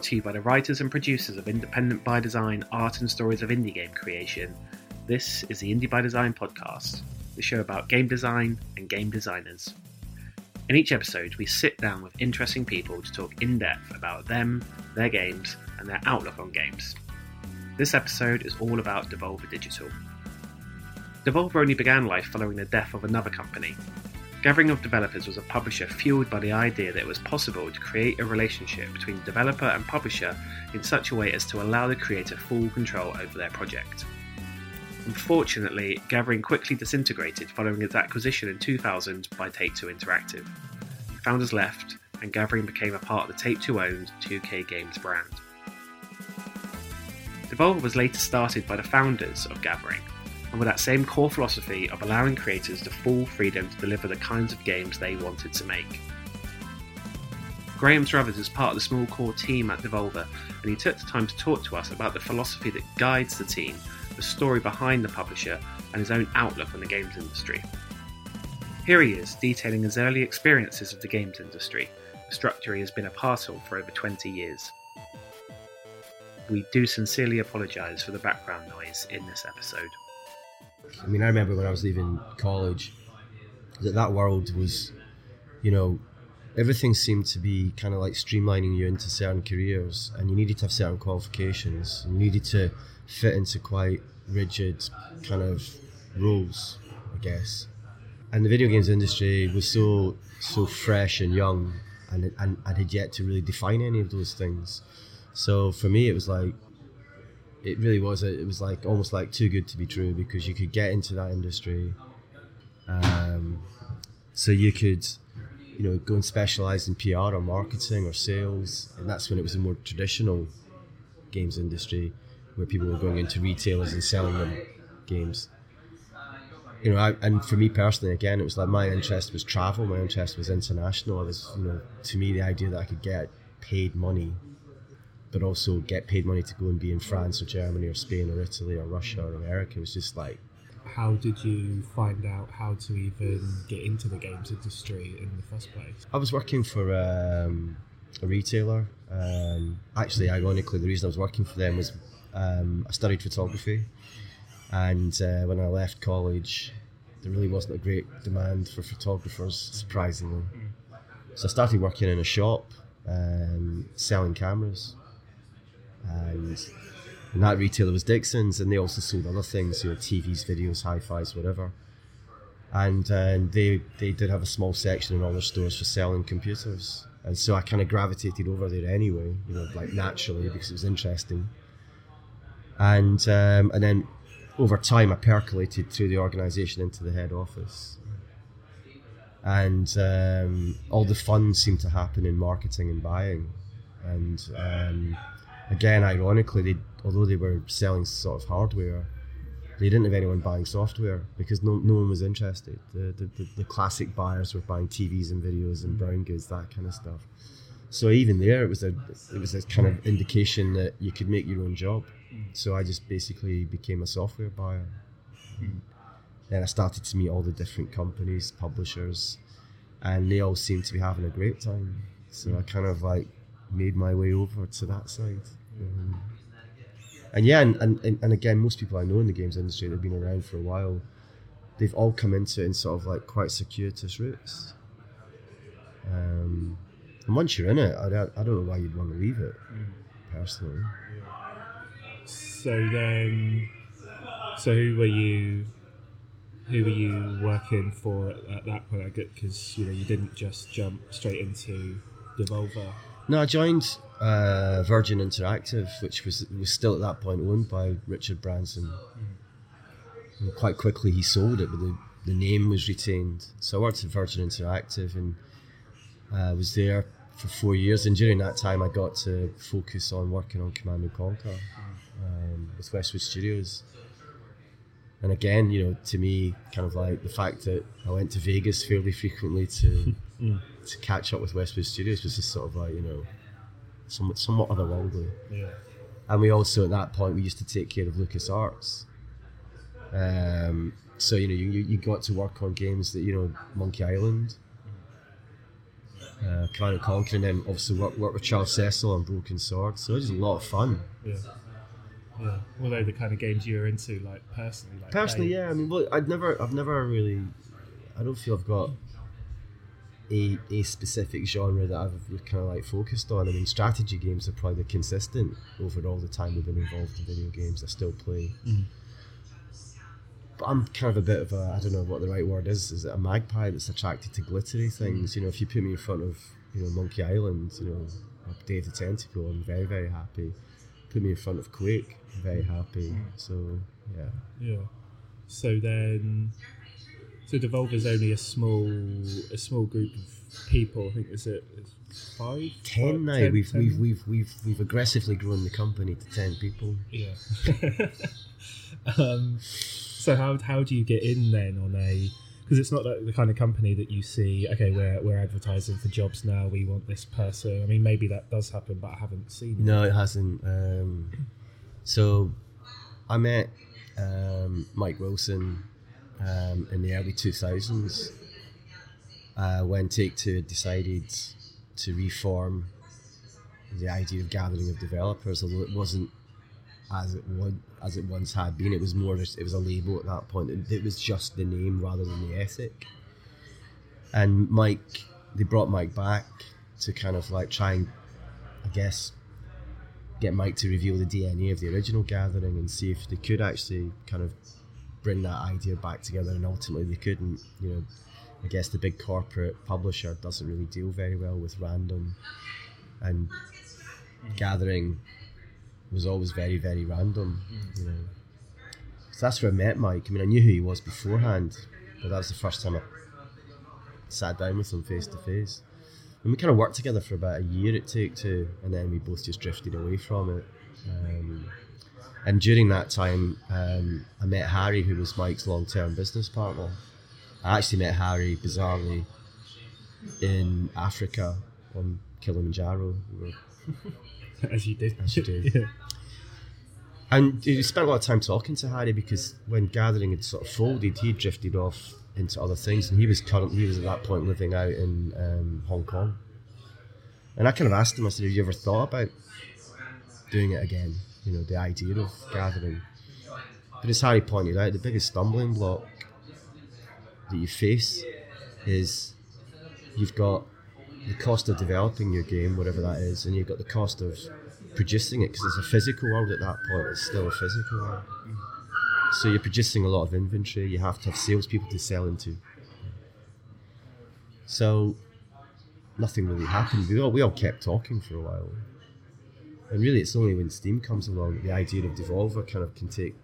Brought to you by the writers and producers of Independent by Design, Art and Stories of Indie Game Creation, this is the Indie by Design podcast, the show about game design and game designers. In each episode, we sit down with interesting people to talk in depth about them, their games, and their outlook on games. This episode is all about Devolver Digital. Devolver only began life following the death of another company, Gathering of Developers was a publisher fueled by the idea that it was possible to create a relationship between developer and publisher in such a way as to allow the creator full control over their project. Unfortunately, Gathering quickly disintegrated following its acquisition in 2000 by Take Two Interactive. The founders left, and Gathering became a part of the Take Two owned 2K Games brand. Devolver was later started by the founders of Gathering, and with that same core philosophy of allowing creators the full freedom to deliver the kinds of games they wanted to make. Graham Struthers is part of the small core team at Devolver, and he took the time to talk to us about the philosophy that guides the team, the story behind the publisher, and his own outlook on the games industry. Here he is, detailing his early experiences of the games industry, a structure he has been a part of for over 20 years. We do sincerely apologise for the background noise in this episode. I mean, I remember when I was leaving college that that world was, you know, everything seemed to be kind of like streamlining you into certain careers, and you needed to have certain qualifications. You needed to fit into quite rigid kind of rules, I guess. And the video games industry was so so fresh and young, and and, and had yet to really define any of those things. So for me, it was like it really was. It was like almost like too good to be true because you could get into that industry. Um, so you could, you know, go and specialize in PR or marketing or sales, and that's when it was a more traditional games industry where people were going into retailers and selling them games. You know, I, and for me personally, again, it was like my interest was travel. My interest was international. It was, you know, to me, the idea that I could get paid money but also get paid money to go and be in France or Germany or Spain or Italy or Russia or America. It was just like. How did you find out how to even get into the games industry in the first place? I was working for um, a retailer. Um, actually, ironically, the reason I was working for them was um, I studied photography, and uh, when I left college, there really wasn't a great demand for photographers, surprisingly. So I started working in a shop um, selling cameras and, and that retailer was Dixon's, and they also sold other things, you know, TVs, videos, hi-fi's, whatever. And, and they they did have a small section in all their stores for selling computers, and so I kind of gravitated over there anyway, you know, like naturally because it was interesting. And um, and then over time, I percolated through the organisation into the head office, and um, all the fun seemed to happen in marketing and buying, and um, again, ironically, they although they were selling sort of hardware, they didn't have anyone buying software because no, no one was interested. The, the, the, the classic buyers were buying TVs and videos and brown goods, that kind of stuff. So even there, it was a it was a kind of indication that you could make your own job. So I just basically became a software buyer. Then I started to meet all the different companies, publishers, and they all seemed to be having a great time. So I kind of like made my way over to that side. And yeah, and, and, and again, most people I know in the games industry that have been around for a while, they've all come into it in sort of like quite circuitous routes. Um, and once you're in it, I, I don't know why you'd want to leave it, personally. So then, so who were you? Who were you working for at that point? I get because you know you didn't just jump straight into Devolver. No, I joined uh, Virgin Interactive, which was was still at that point owned by Richard Branson. And quite quickly, he sold it, but the, the name was retained. So I worked at Virgin Interactive and uh, was there for four years. And during that time, I got to focus on working on Command and Conquer um, with Westwood Studios. And again, you know, to me, kind of like the fact that I went to Vegas fairly frequently to to catch up with Westwood Studios was just sort of like you know somewhat, somewhat otherworldly. Yeah. And we also at that point we used to take care of Lucas Arts. Um, so you know you, you got to work on games that you know Monkey Island, uh, Command and Conquer, and then obviously work, work with Charles Cecil on Broken Sword. So it was a lot of fun. Yeah. Yeah. Although the kind of games you're into, like personally, like Personally, playing- yeah. I mean, well, I'd never, I've never really, I don't feel I've got a a specific genre that I've kind of like focused on. I mean, strategy games are probably consistent over all the time we've been involved in video games. I still play. Mm. But I'm kind of a bit of a, I don't know what the right word is. Is it a magpie that's attracted to glittery things? You know, if you put me in front of, you know, Monkey Island, you know, Day of the Tentacle, I'm very, very happy. Put me in front of Quake, I'm very happy. So, yeah. Yeah. So then, so Devolver is only a small, a small group of people. I think is it is five, ten Five- now. 10, we've 10? we've we've we've we've aggressively grown the company to ten people. Yeah. um, so how how do you get in then on a because it's not like the kind of company that you see. Okay, we're we're advertising for jobs now. We want this person. I mean, maybe that does happen, but I haven't seen it. No, it hasn't. Um, so, I met um, Mike Wilson um, in the early two thousands uh, when Take Two decided to reform the idea of gathering of developers, although it wasn't as it was as it once had been. It was more just it was a label at that point. It, it was just the name rather than the ethic. And Mike, they brought Mike back to kind of like try and, I guess, get Mike to reveal the DNA of the original gathering and see if they could actually kind of bring that idea back together. And ultimately, they couldn't. You know, I guess the big corporate publisher doesn't really deal very well with random, and gathering was always very, very random. You know, so that's where I met Mike. I mean, I knew who he was beforehand, but that was the first time I sat down with him face to face. And we kind of worked together for about a year it took to, and then we both just drifted away from it. Um, and during that time, um, I met Harry, who was Mike's long-term business partner. I actually met Harry bizarrely in Africa on Kilimanjaro. We were as you did. As you do. yeah. And we spent a lot of time talking to Harry because when Gathering had sort of folded, he drifted off into other things, and he was currently he was at that point living out in um, Hong Kong. And I kind of asked him, I said, "Have you ever thought about doing it again? You know, the idea of Gathering." But as Harry pointed out, the biggest stumbling block that you face is you've got the cost of developing your game, whatever that is, and you've got the cost of producing it because it's a physical world at that point. It's still a physical world. So you're producing a lot of inventory. You have to have salespeople to sell into. So nothing really happened. We all we all kept talking for a while, and really it's only when Steam comes along the idea of Devolver kind of can take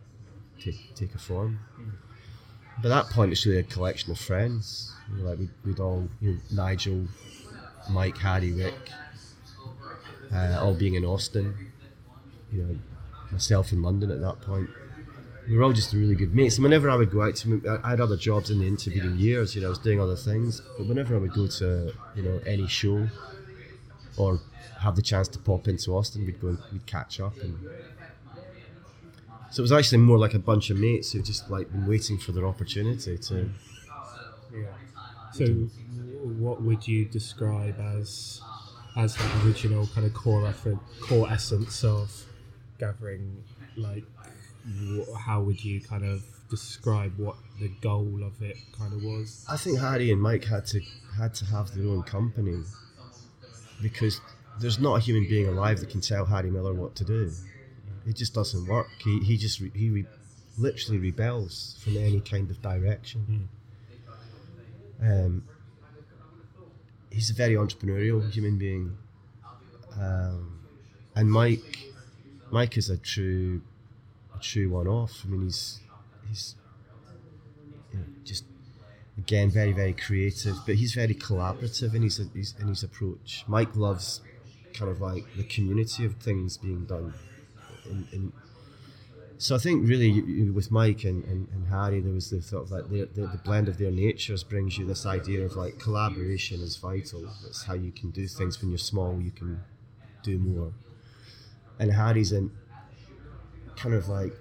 take take a form. But at that point, it's really a collection of friends. You know, like we'd, we'd all, you know, Nigel, Mike, Harry, Rick, uh, all being in Austin. You know, myself in London at that point. We were all just really good mates. And whenever I would go out to, I had other jobs in the intervening years. You know, I was doing other things. But whenever I would go to, you know, any show, or have the chance to pop into Austin, we'd go and we'd catch up. And so it was actually more like a bunch of mates who just like been waiting for their opportunity to. Yeah. So, what would you describe as as the original kind of core effort, core essence of gathering? Like, how would you kind of describe what the goal of it kind of was? I think Harry and Mike had to had to have their own company because there's not a human being alive that can tell Harry Miller what to do. It just doesn't work. He, he just re, he re, literally rebels from any kind of direction. Um, he's a very entrepreneurial human being, um, and Mike Mike is a true a true one-off. I mean, he's he's you know, just again very very creative, but he's very collaborative in his, his in his approach. Mike loves kind of like the community of things being done. In, in, so I think really you- you- with Mike and, and, and Harry, there was the sort of like the, the blend of their natures brings you this idea of like collaboration is vital. It's how you can do things when you're small. You can do more. And Harry's in kind of like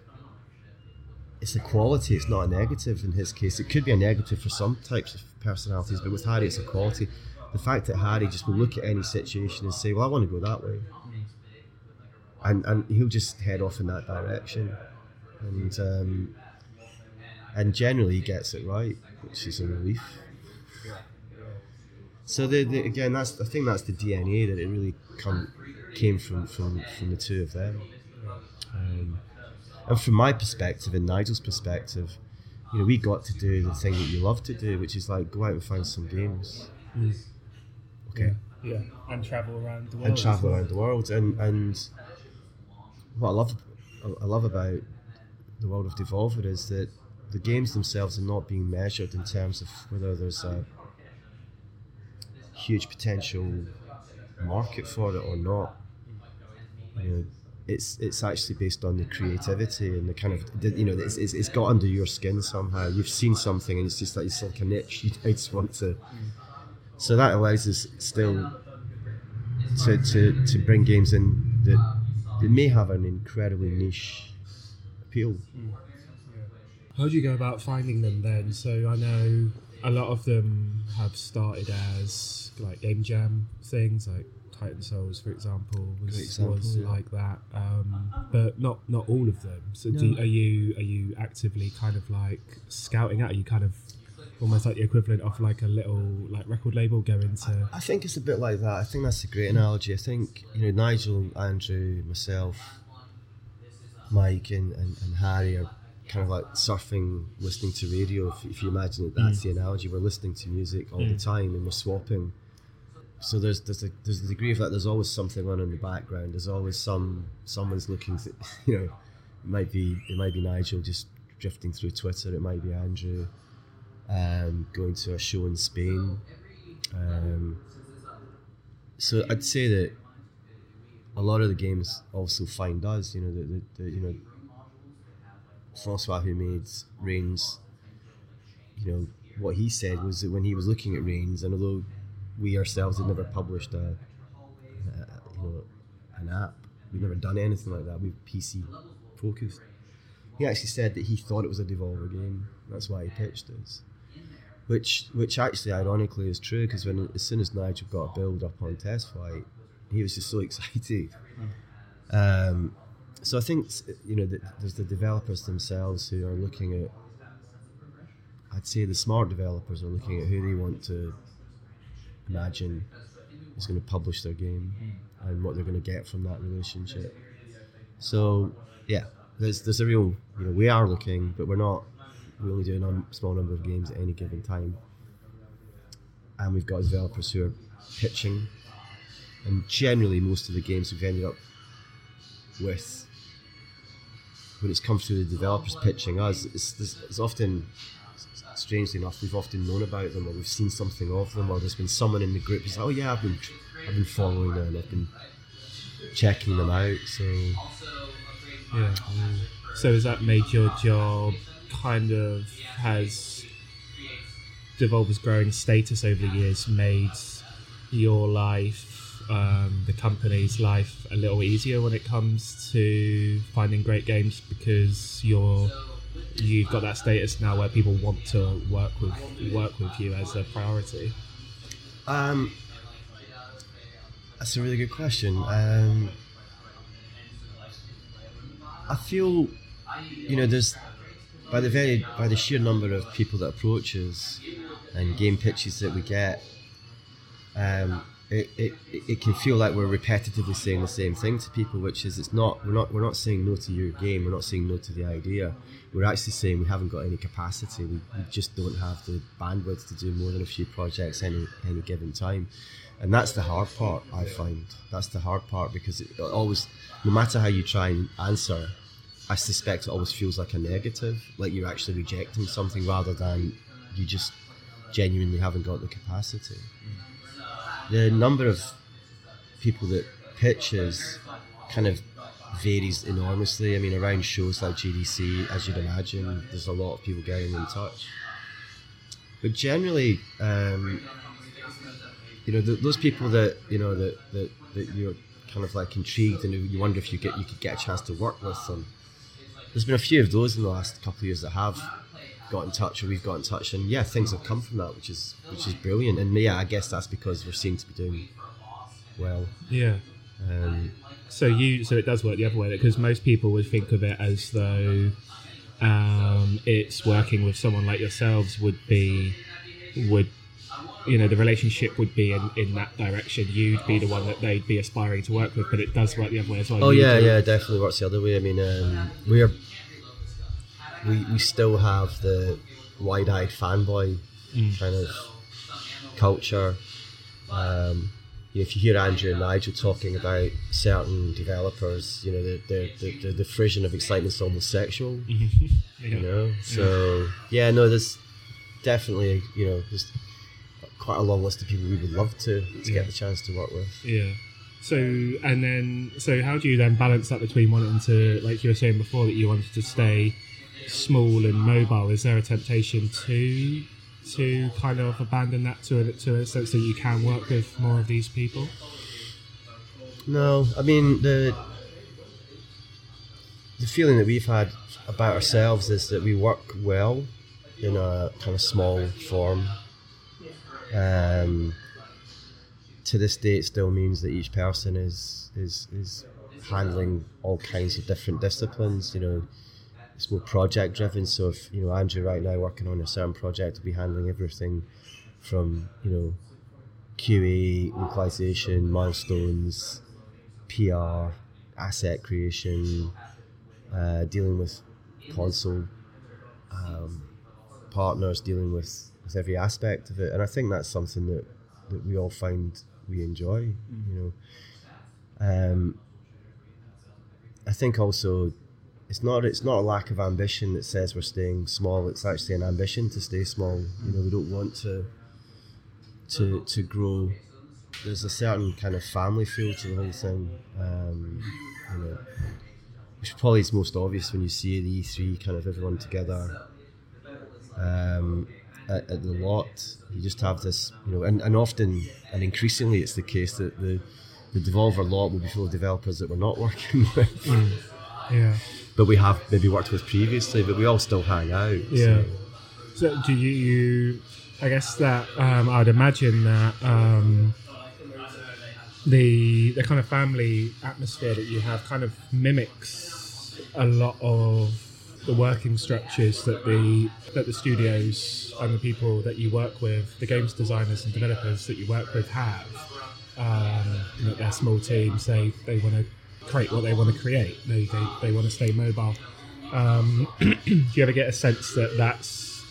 it's a quality, it's not a negative in his case. It could be a negative for some types of personalities, but with Harry, it's a quality. The fact that Harry just will look at any situation and say, "Well, I want to go that way," and and he'll just head off in that direction, and um, and generally he gets it right, which is a relief. So the, the, again, that's I think that's the DNA that it really come, came from, from from the two of them. Um, and from my perspective and Nigel's perspective, you know, we got to do the thing that you love to do, which is like go out and find some games. Okay. Yeah, and travel around the world. And travel well. around the world, and and what I love, I love about the world of Devolver is that the games themselves are not being measured in terms of whether there's a huge potential market for it or not. You know, it's it's actually based on the creativity and the kind of the, you know it's, it's, it's got under your skin somehow. You've seen something and it's just like it's like an itch. You just want to. Mm. So that allows us still to, to, to bring games in that, that may have an incredibly niche appeal. How do you go about finding them then? So I know a lot of them have started as like game jam things, like Titan Souls, for example, was, example, was yeah. like that. Um, but not not all of them. So do, are you are you actively kind of like scouting out? Are you kind of almost like the equivalent of like a little like record label going to? I think it's a bit like that. I think that's a great analogy. I think you know Nigel, Andrew, myself, Mike, and, and, and Harry are kind of like surfing, listening to radio. If, if you imagine that that's mm. the analogy, we're listening to music all the mm. time and we're swapping. So there's there's a there's a degree of that. There's always something on in the background. There's always some someone's looking to you know. It might be it might be Nigel just drifting through Twitter. It might be Andrew um, going to a show in Spain. Um, so I'd say that a lot of the games also find us. You know, the, the, the you know Francois who made Reigns. You know what he said was that when he was looking at Reigns, and although we ourselves had never published a, a you know an app, we've never done anything like that. We've PC focused. He actually said that he thought it was a Devolver game. That's why he pitched us which which actually ironically is true because when as soon as Nigel got a build up on test flight, he was just so excited. Um, so I think you know there's the developers themselves who are looking at. I'd say the smart developers are looking at who they want to imagine is going to publish their game and what they're going to get from that relationship. So yeah, there's there's a real you know we are looking, but we're not we only do a num- small number of games at any given time. And we've got developers who are pitching. And generally, most of the games we've ended up with, when it's come through the developers pitching us, it's, it's, often, strangely enough, we've often known about them or we've seen something of them or there's been someone in the group who's like, oh yeah, I've been, I've been following them, I've been checking them out. So Yeah. So has that made your job kind of has Devolver's growing status over the years made your life, um, the company's life, a little easier when it comes to finding great games because you're you've got that status now where people want to work with work with you as a priority. Um, that's a really good question. Um, I feel, you know, there's by the very by the sheer number of people that approach us and game pitches that we get, um, it, it, it can feel like we're repetitively saying the same thing to people, which is it's not we're not we're not saying no to your game, we're not saying no to the idea. We're actually saying we haven't got any capacity. We, we just don't have the bandwidth to do more than a few projects any any given time, and that's the hard part. I find that's the hard part because it always, no matter how you try and answer, I suspect it always feels like a negative, like you're actually rejecting something rather than you just genuinely haven't got the capacity. The number of people that pitches kind of varies enormously. I mean, around shows like GDC, as you'd imagine, there's a lot of people getting in touch. But generally, um, you know, th- those people that you know that, that that you're kind of like intrigued and you wonder if you get you could get a chance to work with them. There's been a few of those in the last couple of years that have got in touch or we've got in touch, and yeah, things have come from that, which is which is brilliant. And yeah, I guess that's because we're seen to be doing well. Yeah. Um, So you, so it does work the other way because most people would think of it as though um, it's working with someone like yourselves would be would you know the relationship would be in, in that direction. You'd be the one that they'd be aspiring to work with, but it does work the other way as well. Oh You yeah, do- yeah, it definitely works the other way. I mean, um, we're we we still have the wide-eyed fanboy Mm. kind of culture. Um, you know, if you hear Andrew and Nigel talking about certain developers, you know, the the, the, the, the frisson of excitement's almost sexual. yeah. You know, so yeah, no, there's definitely you know there's quite a long list of people we would love to to Yeah. get the chance to work with. Yeah. So and then so how do you then balance that between wanting to like you were saying before that you wanted to stay small and mobile? Is there a temptation to to kind of abandon that to a, to a sense that you can work with more of these people? No, I mean the the feeling that we've had about ourselves is that we work well in a kind of small form. Um, to this day, it still means that each person is is is handling all kinds of different disciplines. You know, it's more project driven. So if you know Andrew right now working on a certain project, will be handling everything from you know QA, localization, milestones, PR, asset creation, uh, dealing with console um, partners, dealing with, with every aspect of it. And I think that's something that, that we all find we enjoy, you know. Um, I think also it's not it's not a lack of ambition that says we're staying small. It's actually an ambition to stay small. You know, we don't want to to to grow. There's a certain kind of family feel to the whole thing. Um, you know, which probably is most obvious when you see the E3 kind of everyone together um, at, at the lot. You just have this, you know, and, and often and increasingly it's the case that the the Devolver lot will be full of developers that we're not working with, Yeah. but we have maybe worked with previously, but we all still hang out. Yeah. So. So do you, you I guess that um, I'd imagine that um, the the kind of family atmosphere that you have kind of mimics a lot of the working structures that the that the studios and the people that you work with, the games designers and developers that you work with have. Um, you know, they're small teams. They they want to create what they want to create. They they, they want to stay mobile. Um, do you ever get a sense that that's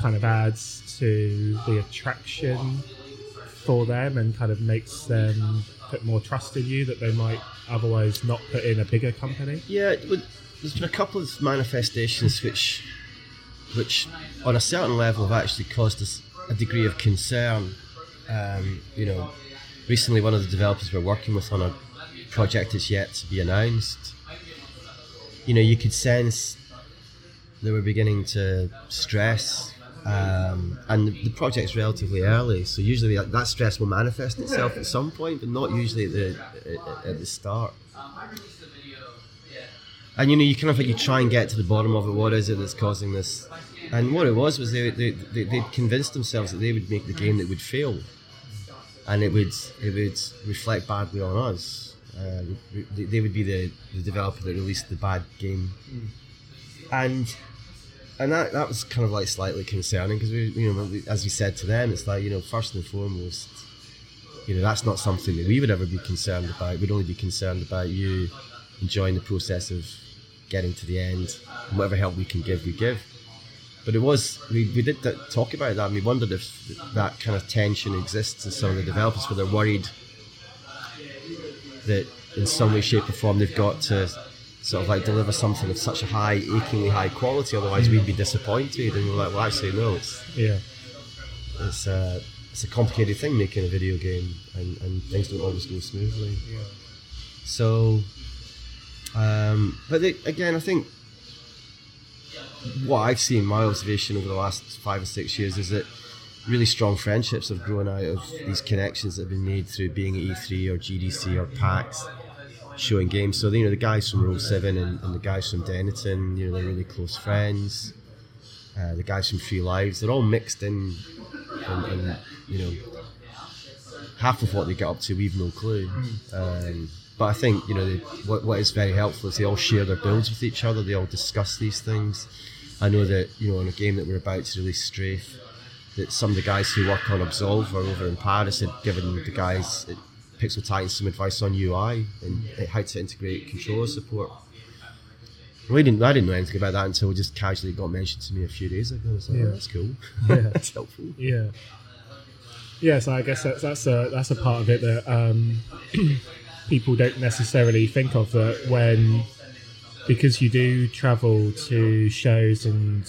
kind of adds to the attraction for them and kind of makes them put more trust in you that they might otherwise not put in a bigger company? Yeah, there's been a couple of manifestations which, which on a certain level have actually caused us a degree of concern. Um, you know, recently one of the developers we're working with on a project that's yet to be announced. You know, you could sense they were beginning to stress, um, and the, project's relatively early, so usually that, stress will manifest itself at some point, but not usually at the at the start. And you know, you kind of like you try and get to the bottom of it. What is it that's causing this? And what it was was they they they they'd convinced themselves that they would make the game that would fail, and it would it would reflect badly on us. Uh, they, they would be the, the developer that released the bad game, and and that that was kind of like slightly concerning because we you know as we said to them, it's like you know first and foremost, you know that's not something that we would ever be concerned about. We'd only be concerned about you enjoying the process of getting to the end and whatever help we can give, we give. But it was we, we did talk about that and we wondered if that kind of tension exists in some of the developers where they're worried that in some way, shape or form they've got to sort of like deliver something of such a high, achingly high quality, otherwise we'd be disappointed. And we're like, well, actually, no, it's Yeah. it's a it's a complicated thing making a video game, and, and things don't always go smoothly. Yeah. So, um, but they, again, I think what I've seen, my observation over the last five or six years, is that really strong friendships have grown out of these connections that have been made through being at E3 or GDC or PAX, showing games. So you know the guys from Roll Seven and, and the guys from Dennaton, you know, they're really close friends. uh, the guys from Free Lives. They're all mixed in, and, and you know, half of what they get up to, we've no clue. Um, but I think you know they, what, what is very helpful is they all share their builds with each other. They all discuss these things. I know that you know in a game that we're about to release, Strafe, that some of the guys who work on Absolver over in Paris had given the guys at Pixel Titan some advice on UI and how to integrate controller support. We didn't, I didn't know anything about that until it just casually got mentioned to me a few days ago. I was like, Yeah. oh, that's cool. Yeah. that's helpful. Yeah. Yeah, so I guess that's that's a that's a part of it that um, people don't necessarily think of that when because you do travel to shows and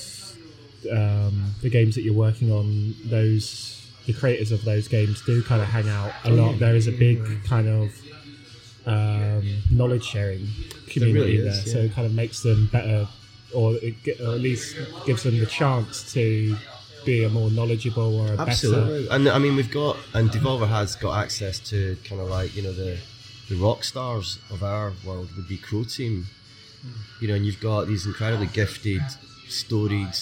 um, the games that you're working on, those the creators of those games do kind of hang out a lot. There is a big kind of um, knowledge sharing community really there, is, so yeah. it kind of makes them better, or, it, or at least gives them the chance to be a more knowledgeable or a better. Absolutely, and I mean we've got and Devolver has got access to kind of like you know the the rock stars of our world would be Croteam, you know, and you've got these incredibly gifted, storied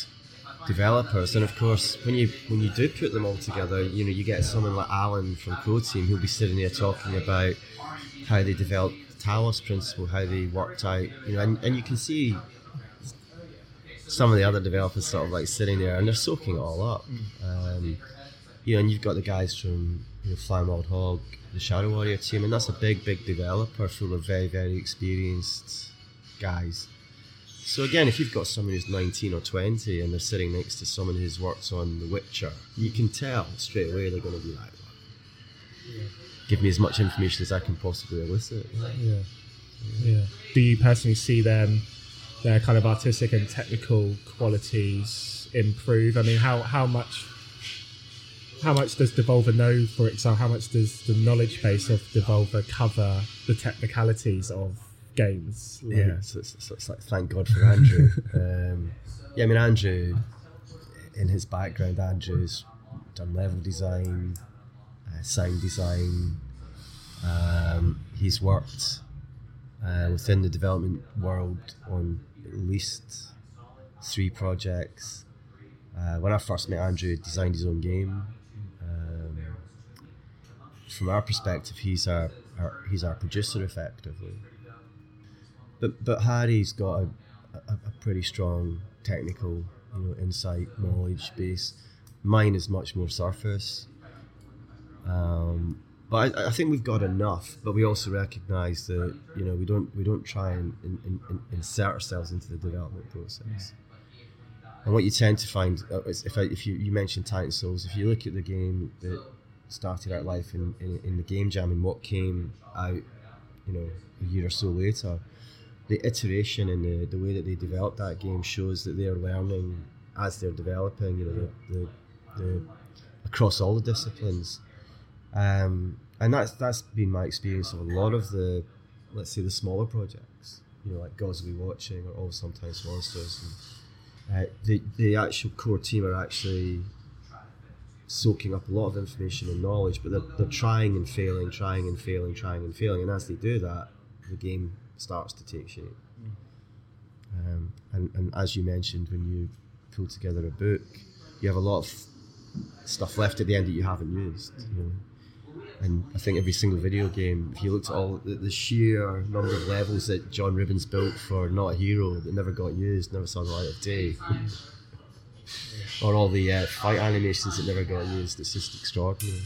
developers, and of course when you when you do put them all together, you know you get someone like Alan from Croteam who'll be sitting there talking about how they developed the Talos principle, how they worked out, you know, and, and you can see some of the other developers sort of like sitting there and they're soaking it all up. Um, you know, and you've got the guys from you know, Flying Wild Hog, the Shadow Warrior team, and that's a big, big developer full of very, very experienced guys. So again, if you've got someone who's 19 or 20 and they're sitting next to someone who's worked on The Witcher, you can tell straight away they're going to be like, give me as much information as I can possibly elicit. Yeah. Yeah. Do you personally see them, their kind of artistic and technical qualities improve? I mean, how, how much how much does Devolver know, for example, how much does the knowledge base of Devolver cover the technicalities of games? Like- Yeah, so it's, so it's like thank God for Andrew. um, yeah, I mean Andrew, in his background, Andrew's done level design, uh, sound design. Um, he's worked uh, within the development world on at least three projects. Uh, when I first met Andrew, he designed his own game. From our perspective, he's our, our he's our producer effectively but but Harry's got a, a, a pretty strong technical you know insight knowledge base. Mine is much more surface. Um, but I, I think we've got enough. But we also recognise that you know we don't we don't try and in, in, in insert ourselves into the development process. And what you tend to find uh, if I, if you you mentioned Titan Souls, if you look at the game that started out life in, in, in the game jam and what came out, you know, a year or so later, the iteration and the, the way that they develop that game shows that they're learning as they're developing, you know, the, the, the across all the disciplines. Um, and that's that's been my experience of a lot of the, let's say, the smaller projects, you know, like Gods We Watching or Always Sometimes Monsters. And, uh, the the actual core team are actually soaking up a lot of information and knowledge, but they're, they're trying and failing, trying and failing, trying and failing, and as they do that, the game starts to take shape. Um, and, and as you mentioned, when you pull together a book, you have a lot of stuff left at the end that you haven't used. You know? And I think every single video game, if you looked at all the, the sheer number of levels that John Ribbins built for Not a Hero that never got used, never saw the light of day, or all the uh, fight animations that never got used, it's just extraordinary.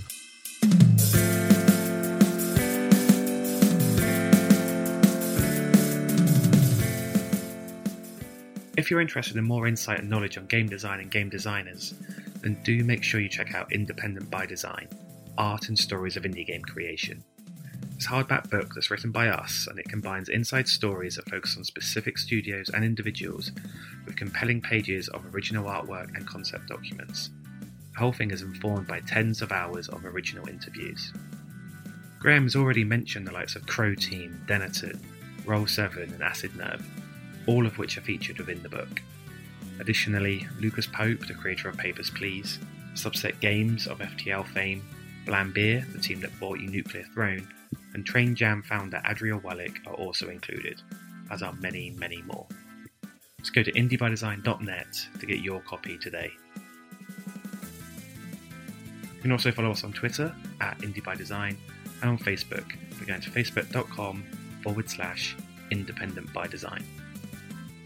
If you're interested in more insight and knowledge on game design and game designers, then do make sure you check out Independent by Design Art and Stories of Indie Game Creation. It's a hardback book that's written by us and it combines inside stories that focus on specific studios and individuals with compelling pages of original artwork and concept documents. The whole thing is informed by tens of hours of original interviews. Graham has already mentioned the likes of Crow Team, Dennaton, Roll 7, and Acid Nerve, all of which are featured within the book. Additionally, Lucas Pope, the creator of Papers, Please, Subset Games of FTL fame, Vlambeer, the team that bought you Nuclear Throne, and Train Jam founder Adriel Wallach are also included, as are many, many more. Just go to indiebydesign.net to get your copy today. You can also follow us on Twitter at indiebydesign and on Facebook by going to facebook.com forward slash independent by design.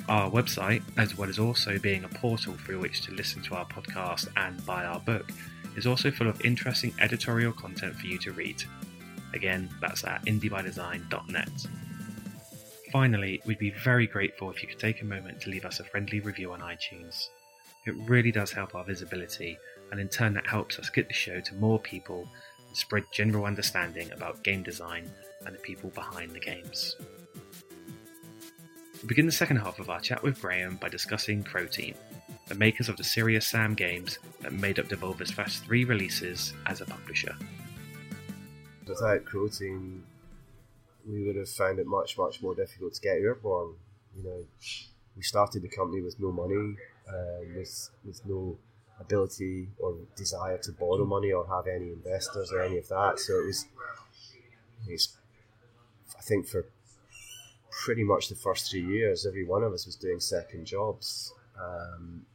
Our website, as well as also being a portal through which to listen to our podcast and buy our book, is also full of interesting editorial content for you to read. Again, that's at indiebydesign.net. Finally, we'd be very grateful if you could take a moment to leave us a friendly review on iTunes. It really does help our visibility, and in turn, that helps us get the show to more people and spread general understanding about game design and the people behind the games. We begin the second half of our chat with Graham by discussing Croteam, the makers of the Serious Sam games that made up Devolver's first three releases as a publisher. Without Croteam, we would have found it much, much more difficult to get airborne. You know, we started the company with no money, uh, with with no ability or desire to borrow money or have any investors or any of that. So it was, it's, I think, for pretty much the first three years, every one of us was doing second jobs. Um,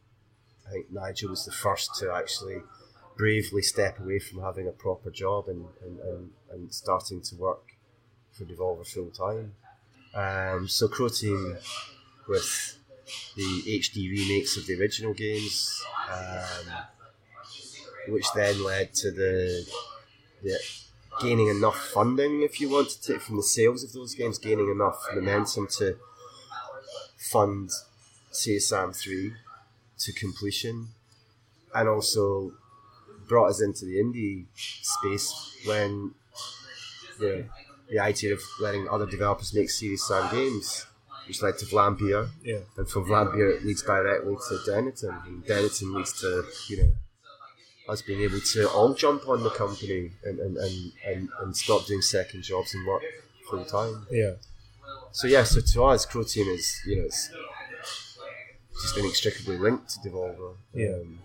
I think Nigel was the first to actually bravely step away from having a proper job and, and, and, and starting to work for Devolver full time. Um, so Croteam with the HD remakes of the original games, um, which then led to the, the gaining enough funding, if you want to take from the sales of those games, gaining enough momentum to fund CSAM 3 to completion, and also brought us into the indie space when the, the idea of letting other developers make Serious Sam games, which led to Vlambeer, Yeah. and from Vlambeer it leads directly to Dennaton, and Dennaton leads to, you know, us being able to all jump on the company and, and, and, and, and stop doing second jobs and work full time. Yeah. So yeah, so to us, Croteam is you know it's just inextricably linked to Devolver. Yeah. Um,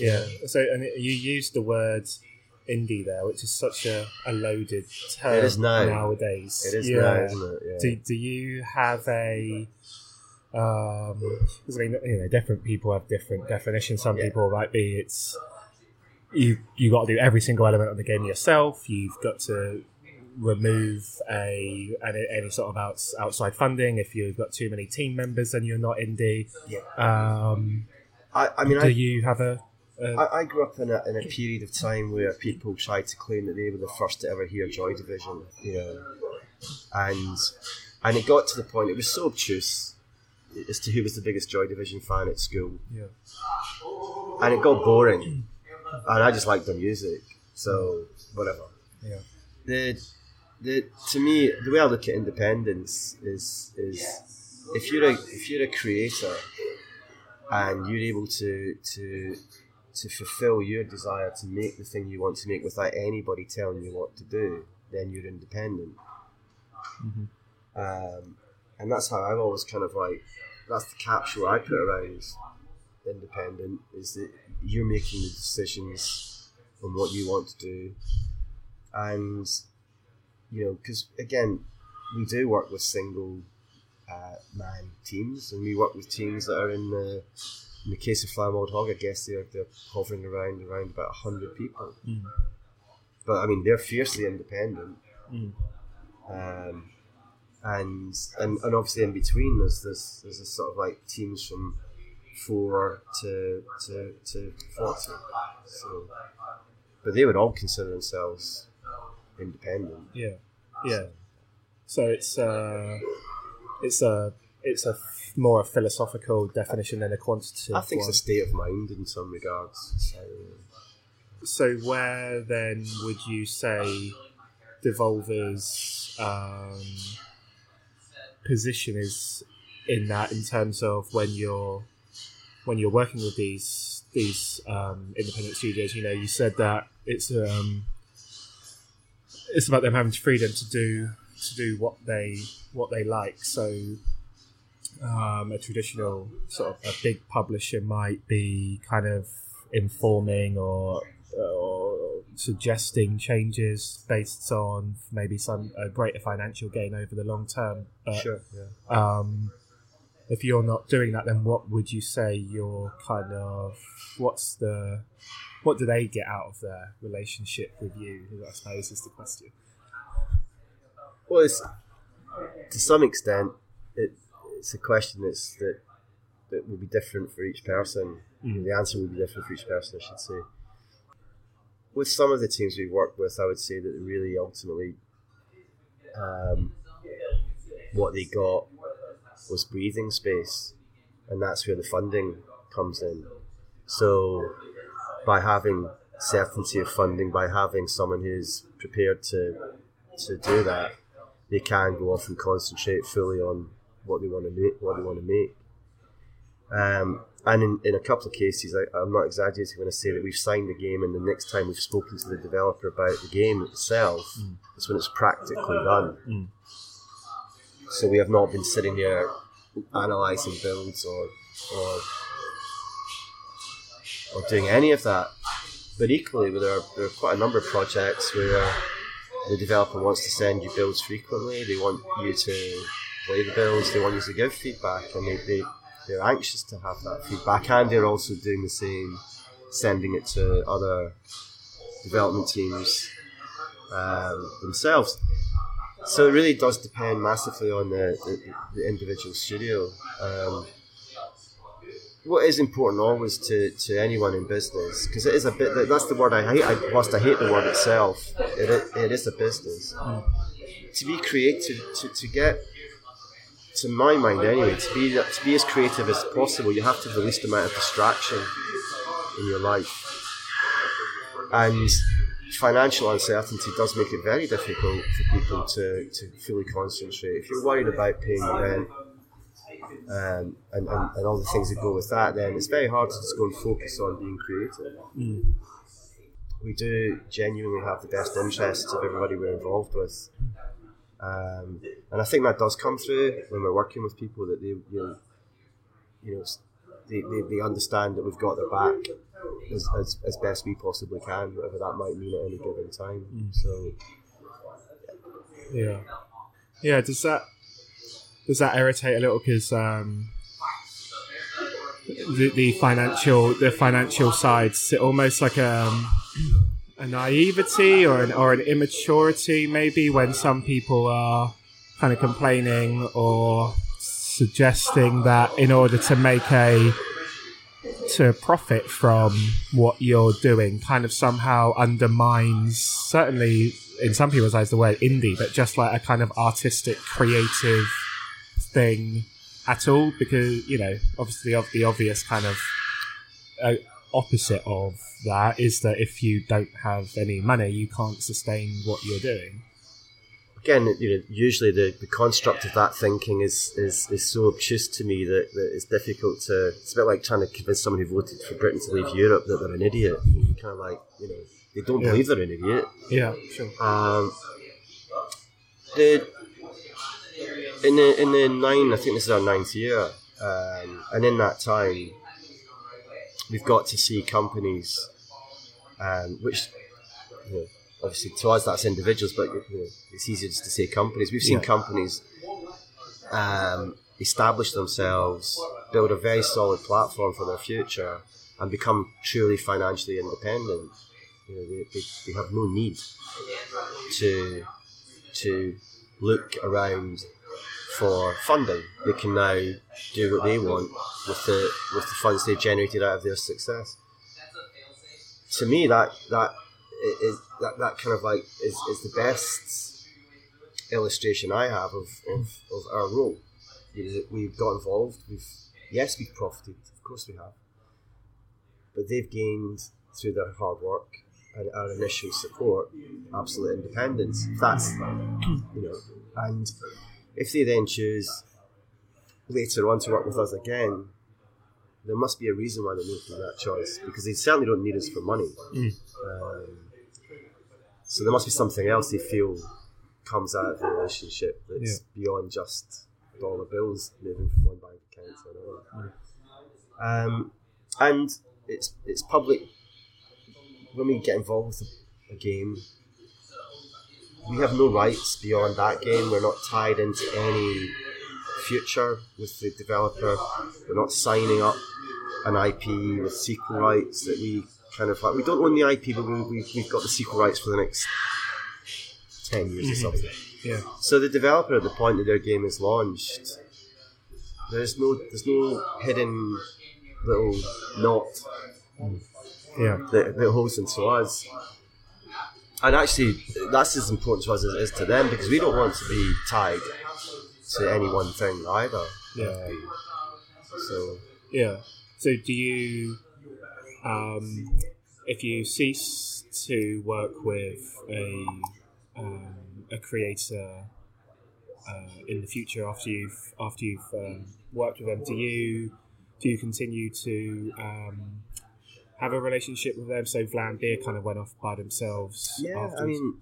Yeah. So, and it- you used the word indie there, which is such a, a loaded term It is now. nowadays. it is yeah. now, isn't it? Yeah. Do, do you have a um I mean, you know, different people have different definitions. Some Yeah. people might be it's you you got to do every single element of the game yourself. You've got to remove a any, any sort of outs, outside funding. If you've got too many team members, then you're not indie. Yeah. Um, I, I mean, do I, you have a, a I, I grew up in a, in a period of time where people tried to claim that they were the first to ever hear Joy Division, you know, and and it got to the point it was so obtuse as to who was the biggest Joy Division fan at school, yeah. and it got boring, and I just liked the music, so whatever. Yeah. The the to me the way I look at independence is is if you're a if you're a creator and you're able to to to fulfill your desire to make the thing you want to make without anybody telling you what to do, then you're independent. Mhm. Um, and that's how I've always kind of like that's the capsule I put around independent is that you're making the decisions on what you want to do, and you know because again we do work with single uh, man teams, and we work with teams that are in the in the case of Flying Wild Hog, I guess they're they're hovering around around about hundred people. Mm. But I mean, they're fiercely independent, Mm. um, and and and obviously in between there's this there's this sort of like teams from four to to to forty. So, but they would all consider themselves independent. Yeah, yeah. So it's uh, it's a it's a f- more a philosophical definition than a quantitative. I think one. it's a state of mind in some regards. So, So where then would you say Devolver's um, position is in that in terms of when you're when you're working with these these um, independent studios? You know, you said that it's um, it's about them having freedom to do to do what they what they like. So um, a traditional sort of a big publisher might be kind of informing or or suggesting changes based on maybe some a greater financial gain over the long term. But sure, yeah. um, if you're not doing that, then what would you say your kind of what's the what do they get out of their relationship with you? I suppose is the question. Well, it's, to some extent, it, it's a question that's that that will be different for each person. Mm. The answer will be different for each person, I should say. With some of the teams we work with, I would say that really ultimately um, what they got was breathing space, and that's where the funding comes in. So, by having certainty of funding, by having someone who's prepared to to do that, they can go off and concentrate fully on what they want to make. What they want to make. Um, and in, in a couple of cases, I, I'm not exaggerating when I say that we've signed the game, and the next time we've spoken to the developer about the game itself, Mm. is when it's practically done. Mm. So we have not been sitting here analysing builds or, or or doing any of that. But equally, there are, there are quite a number of projects where the developer wants to send you builds frequently. They want you to play the builds. They want you to give feedback, and they, they they're anxious to have that feedback. And they're also doing the same, sending it to other development teams um, themselves. So it really does depend massively on the, the, the individual studio. Um, what is important always to, to anyone in business, because it is a bit, that's the word I hate, I, whilst I hate the word itself, it, is- it is a business. To be creative, to, to get, to my mind anyway, to be, to be as creative as possible, you have to have the least amount of distraction in your life. And financial uncertainty does make it very difficult for people to, to fully concentrate. If you're worried about paying your rent um, and, and, and all the things that go with that, then it's very hard to just go and focus on being creative. Mm. We do genuinely have the best interests of everybody we're involved with. Um, and I think that does come through when we're working with people that they, you know, you know, they, they, they understand that we've got their back as, as, as best we possibly can, whatever that might mean at any given time. Mm. So Yeah, yeah. Does that does that irritate a little? Because um, the, the financial the financial sides almost like um, a naivety or an or an immaturity maybe when some people are kind of complaining or suggesting that in order to make a to profit from what you're doing kind of somehow undermines certainly in some people's eyes the word indie but just like a kind of artistic creative thing at all because you know obviously of the obvious kind of uh, opposite of that is that if you don't have any money you can't sustain what you're doing again, you know, usually the, the construct of that thinking is, is, is so obtuse to me that, that it's difficult to. It's a bit like trying to convince someone who voted for Britain to leave Europe that they're an idiot. You kind of like, you know, they don't Yeah. believe they're an idiot. yeah sure Um, the in the in the nine, I think this is our ninth year, um, and in that time, we've got to see companies, um, which you know, obviously to us that's individuals, but you know, it's easier just to say companies. We've seen Yeah. companies um, establish themselves, build a very solid platform for their future, and become truly financially independent. You know, they, they, they have no need to to look around for funding. They can now do what they want with the with the funds they've generated out of their success. To me, that that that, that kind of like is, is the best illustration I have of, of, of our role. We've got involved. We've yes, we've profited. Of course, we have. But they've gained through their hard work and our initial support absolute independence. That's you know, and if they then choose later on to work with us again, there must be a reason why they're making that choice because they certainly don't need us for money. Mm. Um, so there must be something else they feel comes out of the relationship that's beyond just dollar bills moving from one bank account to another. Um, and it's it's public. When we get involved with a game, we have no rights beyond that game. We're not tied into any future with the developer. We're not signing up an IP with sequel rights that we kind of like. We don't own the IP, but we, we've got the sequel rights for the next 10 years or mhm. something. Yeah. So the developer at the point that their game is launched, there's no there's no hidden little knot Yeah. that, that holds them to us. And actually, that's as important to us as it is to them because we don't want to be tied to any one thing either. Yeah. So Yeah. So do you, um, if you cease to work with a um, a creator uh, in the future after you've after you've um, worked with them, do you do you continue to um, have a relationship with them? So Vlambeer kind of went off by themselves. yeah, I mean,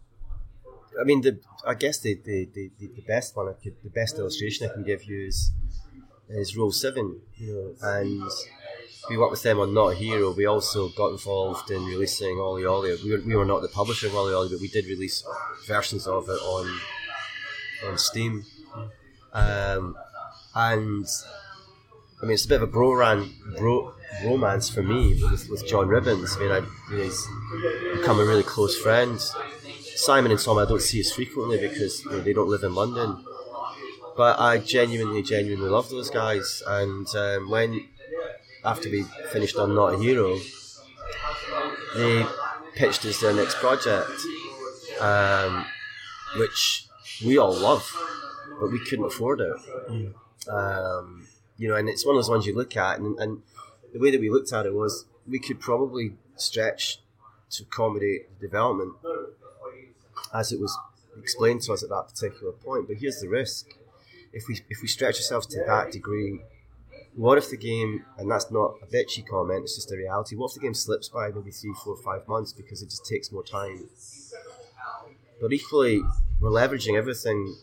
I mean, the I guess the the, the, the best one I could the best illustration I can give you is is Roll7, you know, and we worked with them on Not a Hero. We also got involved in releasing OlliOlli. We were, we were not the publisher of OlliOlli, but we did release versions of it on on Steam. Um, and I mean, it's a bit of a bro ran bro romance for me with, with John Ribbins. I mean, I, you know, he's become a really close friend. Simon and Tom, I don't see as frequently because you know, they don't live in London. But I genuinely, genuinely love those guys. And um, when after we finished on Not a Hero, they pitched us their next project, um, which we all love, but we couldn't afford it. Um, you know, and it's one of those ones you look at, and, and the way that we looked at it was we could probably stretch to accommodate the development as it was explained to us at that particular point. But here's the risk: if we if we stretch ourselves to that degree, what if the game, and that's not a bitchy comment, it's just a reality. What if the game slips by maybe three, four, five months because it just takes more time? But equally, we're leveraging everything,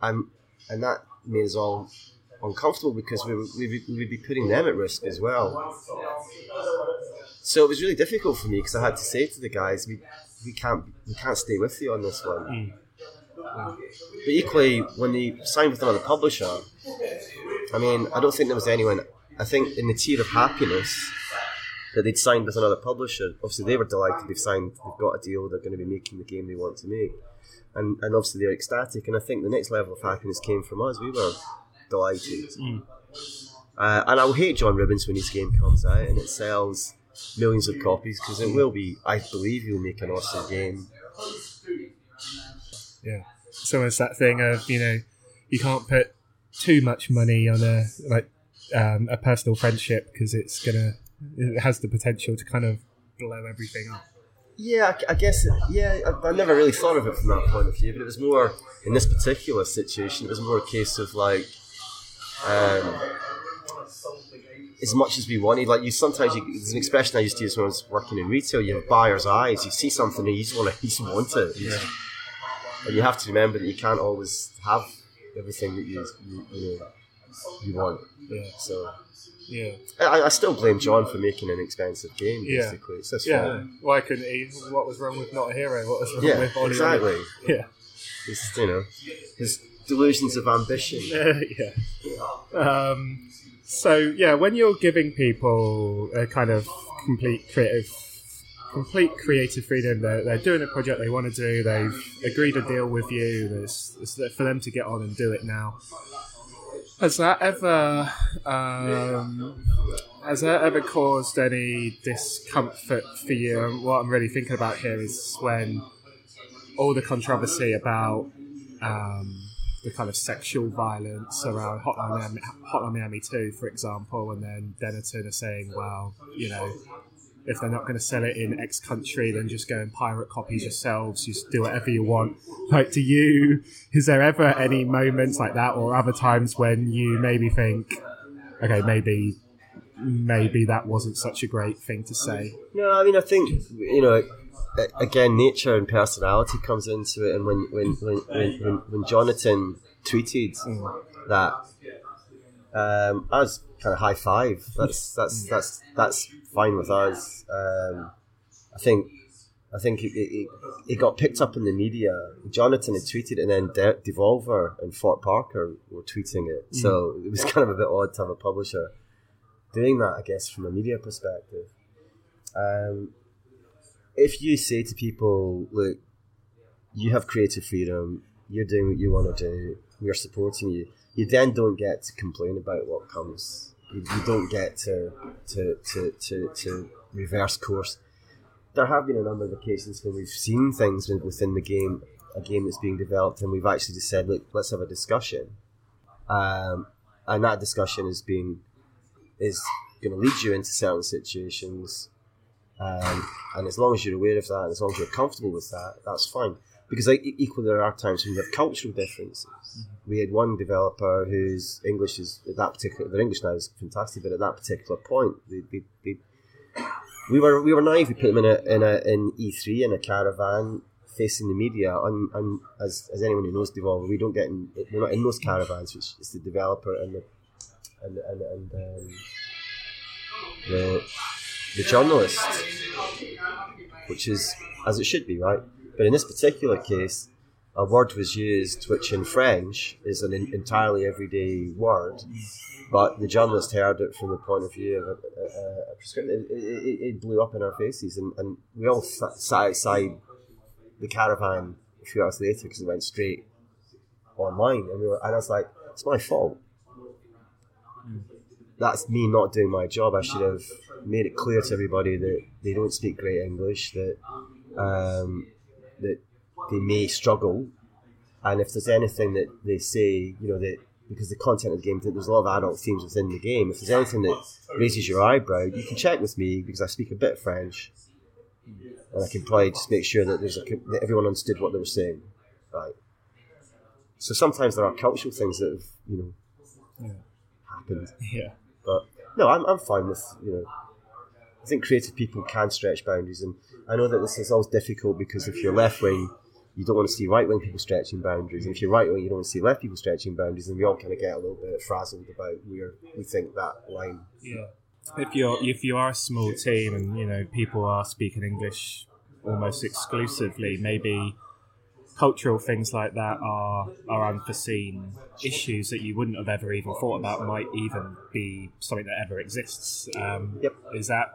and and that us all uncomfortable because we would, we would, be putting them at risk as well. So it was really difficult for me because I had to say to the guys, we, we can't we can't stay with you on this one. Mm. But equally, when they signed with another publisher, I mean, I don't think there was anyone. I think in the tier of happiness that they'd signed with another publisher. Obviously, they were delighted. They've signed. They've got a deal. They're going to be making the game they want to make, and and obviously they're ecstatic. And I think the next level of happiness came from us. We were delighted. Uh, and I'll hate John Ribbins when his game comes out and it sells millions of copies because it will be. I believe he'll make an awesome game. Yeah. So it's that thing of you know you can't put too much money on a like um, a personal friendship because it's gonna it has the potential to kind of blow everything up. Yeah, I, I guess. Yeah, I, I never really thought of it from that point of view, but it was more in this particular situation. It was more a case of like, um, as much as we wanted. Like you, sometimes you, there's an expression I used to use when I was working in retail. You have buyer's eyes. You see something and you just want to, you just want it. You just- and you have to remember that you can't always have everything that you you, you know you want. Yeah. So Yeah. I, I still blame John for making an expensive game. Yeah. Basically, it's his Yeah. Why couldn't he? What was wrong with not a hero? What was wrong Yeah, with exactly. Yeah. It's, you know, his delusions of ambition. yeah. Um, so yeah, when you're giving people a kind of complete creative, complete creative freedom, they're, they're doing a project they want to do. They've agreed a deal with you. There's, it's for them to get on and do it now. Has that ever, um, has that ever caused any discomfort for you? What I'm really thinking about here is when all the controversy about um, the kind of sexual violence around Hotline Miami, Hotline Miami 2, for example, and then Dennaton are saying, well, you know, if they're not going to sell it in X country, then just go and pirate copies yourselves. Just do whatever you want. Like, do you? Is there ever any moments like that, or other times when you maybe think, okay, maybe, maybe that wasn't such a great thing to say? No, I mean, I think you know, again, nature and personality comes into it, and when when when when, when, when Jonathan tweeted that, um, I was kind of high five. That's that's that's that's fine with us. Um, I think I think it, it, it got picked up in the media. Jonathan had tweeted it, and then De- Devolver and Fork Parker were tweeting it. Mm. So it was kind of a bit odd to have a publisher doing that, I guess, from a media perspective. Um, if you say to people, look, you have creative freedom, you're doing what you want to do, we're supporting you, you then don't get to complain about what comes. You, you don't get to, to, to, to, to reverse course. There have been a number of occasions when we've seen things within the game, a game that's being developed, and we've actually just said, look, let's have a discussion. Um, and that discussion is being is going to lead you into certain situations. Um, and as long as you're aware of that, and as long as you're comfortable with that, that's fine. Because equally, there are times when we have cultural differences. We had one developer whose English is at that particular their English now is fantastic, but at that particular point, they, they, they, we were we were naive. We put them in a in a in E three in a caravan facing the media, and, and as, as anyone who knows Devolver, we don't get in we're not in those caravans, which is the developer and the and and, and um, the the journalist, which is as it should be, right? But in this particular case, a word was used which in French is an entirely everyday word, but the journalist heard it from the point of view of a, a, a prescription. It, it, it blew up in our faces, and, and we all sat outside the caravan a few hours later because it went straight online, and we were, and I was like, it's my fault. Hmm. That's me not doing my job. I should have made it clear to everybody that they don't speak great English, that um, that they may struggle, and if there's anything that they say, you know, that because the content of the game, there's a lot of adult themes within the game. If there's anything that raises your eyebrow, you can check with me because I speak a bit of French, and I can probably just make sure that there's a, that everyone understood what they were saying, right? So sometimes there are cultural things that have, you know, Yeah. happened. Yeah. But no, I'm, I'm fine with you know. I think creative people can stretch boundaries, and I know that this is always difficult because if you're left wing, you don't want to see right wing people stretching boundaries, and if you're right wing, you don't want to see left people stretching boundaries, and we all kind of get a little bit frazzled about where we think that line. Yeah. If you're if you are a small team and you know people are speaking English almost exclusively, maybe cultural things like that are are unforeseen issues that you wouldn't have ever even thought about might even be something that ever exists. Um, Yep. Is that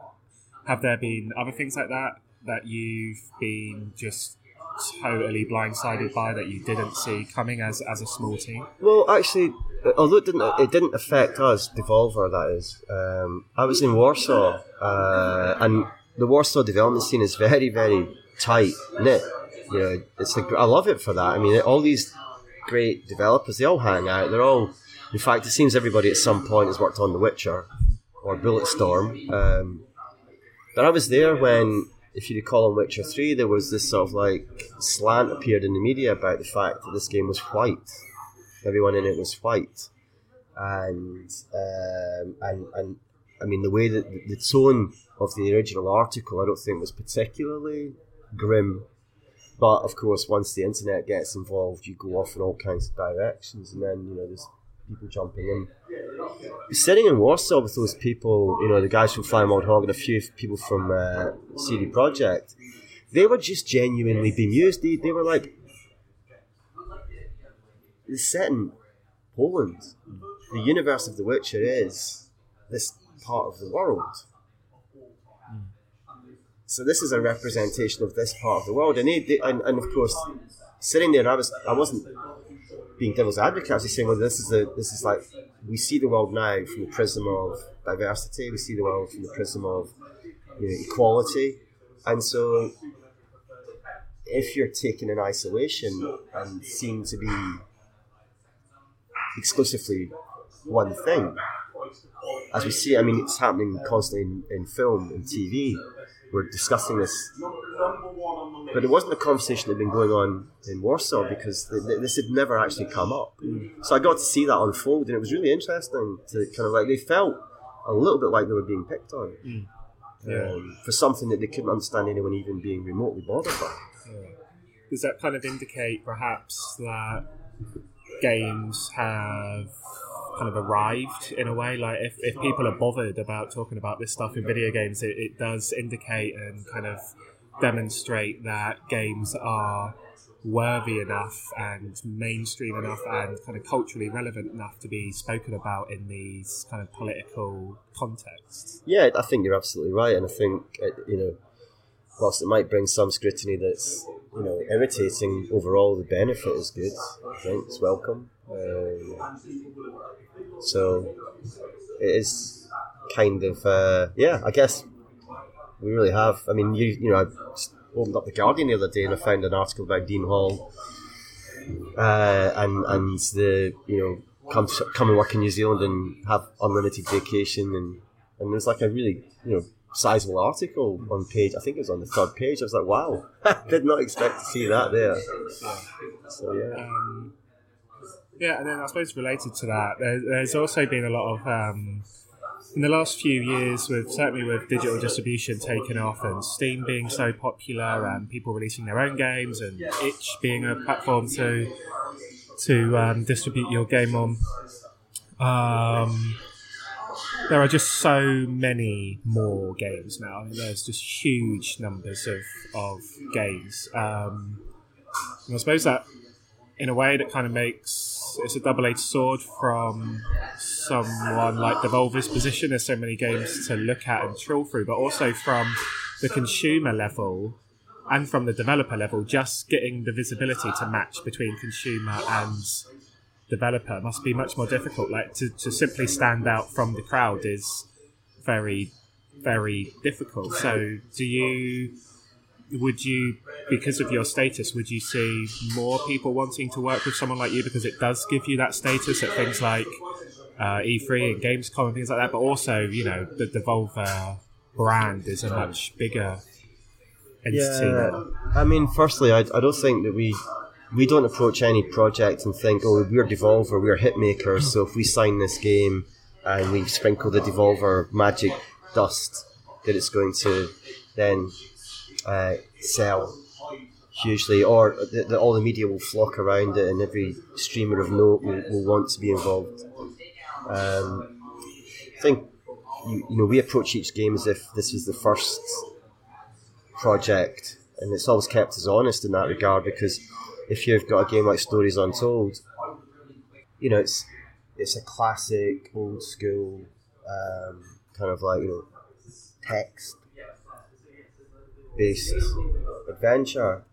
have there been other things like that that you've been just totally blindsided by that you didn't see coming as as a small team? Well, actually, although it didn't, it didn't affect us, Devolver. That is, um, I was in Warsaw, uh, and the Warsaw development scene is very, very tight knit. You know, it's like I love it for that. I mean, all these great developers, they all hang out. They're all, in fact, it seems everybody at some point has worked on The Witcher or Bulletstorm. Um, but I was there when, if you recall, on Witcher Three, there was this sort of like slant appeared in the media about the fact that this game was white everyone in it was white, and um, and and I mean the way that the tone of the original article I don't think was particularly grim, but of course once the internet gets involved, you go off in all kinds of directions, and then you know there's people jumping in. Sitting in Warsaw with those people, you know the guys from Flying Wild Hog and a few people from uh, CD Projekt, they were just genuinely bemused. They, they were like, it's set in Poland. The universe of The Witcher is this part of the world. So this is a representation of this part of the world, and, they, and, and of course, sitting there, I was I wasn't being devil's advocate. I was just saying, well, this is the this is like we see the world now from the prism of diversity. We see the world from the prism of you know, equality, and so if you're taken in isolation and seen to be exclusively one thing. As we see, I mean, it's happening constantly in, in film and TV. We're discussing this, but it wasn't a conversation that had been going on in Warsaw because th- th- this had never actually come up. So I got to see that unfold, and it was really interesting to kind of like they felt a little bit like they were being picked on Yeah. um, for something that they couldn't understand anyone even being remotely bothered by. does that kind of indicate perhaps that games have kind of arrived in a way like if, if people are bothered about talking about this stuff in video games it, it does indicate and kind of demonstrate that games are worthy enough and mainstream enough and kind of culturally relevant enough to be spoken about in these kind of political contexts. Yeah, I think you're absolutely right, and I think uh, you know, whilst it might bring some scrutiny that's you know irritating, overall the benefit is good. I think it's welcome. Um, so it is kind of uh, yeah. I guess we really have. I mean, you you know, I opened up the Guardian the other day and I found an article about Dean Hall, uh, and and the you know come come and work in New Zealand and have unlimited vacation and and there's like a really you know sizable article on page. I think it was on the third page. I was like, wow, did not expect to see that there. So yeah. Um, yeah, and then I suppose related to that, there, there's also been a lot of um, in the last few years, with certainly with digital distribution taking off and Steam being so popular and people releasing their own games and itch being a platform to to um, distribute your game on. Um, there are just so many more games now. I mean, there's just huge numbers of, of games. Um, and I suppose that, in a way, that kind of makes it's a double edged sword from someone like Devolver's position. There's so many games to look at and trawl through, but also from the consumer level and from the developer level, just getting the visibility to match between consumer and developer must be much more difficult. Like to, to simply stand out from the crowd is very, very difficult. So, do you, would you, because of your status, would you see more people wanting to work with someone like you because it does give you that status at things like uh, E3 and Gamescom and things like that? But also, you know, the Devolver brand is a much bigger entity. Yeah, I mean, firstly, I, I don't think that we we don't approach any project and think, oh, we're Devolver, we're hitmakers, so if we sign this game and we sprinkle the Devolver magic dust, that it's going to then uh, sell hugely, or that all the media will flock around it, and every streamer of note will, will want to be involved. Um, I think you, you know we approach each game as if this was the first project, and it's always kept us honest in that regard because if you've got a game like Stories Untold, you know it's it's a classic old school um, kind of like you know text based adventure.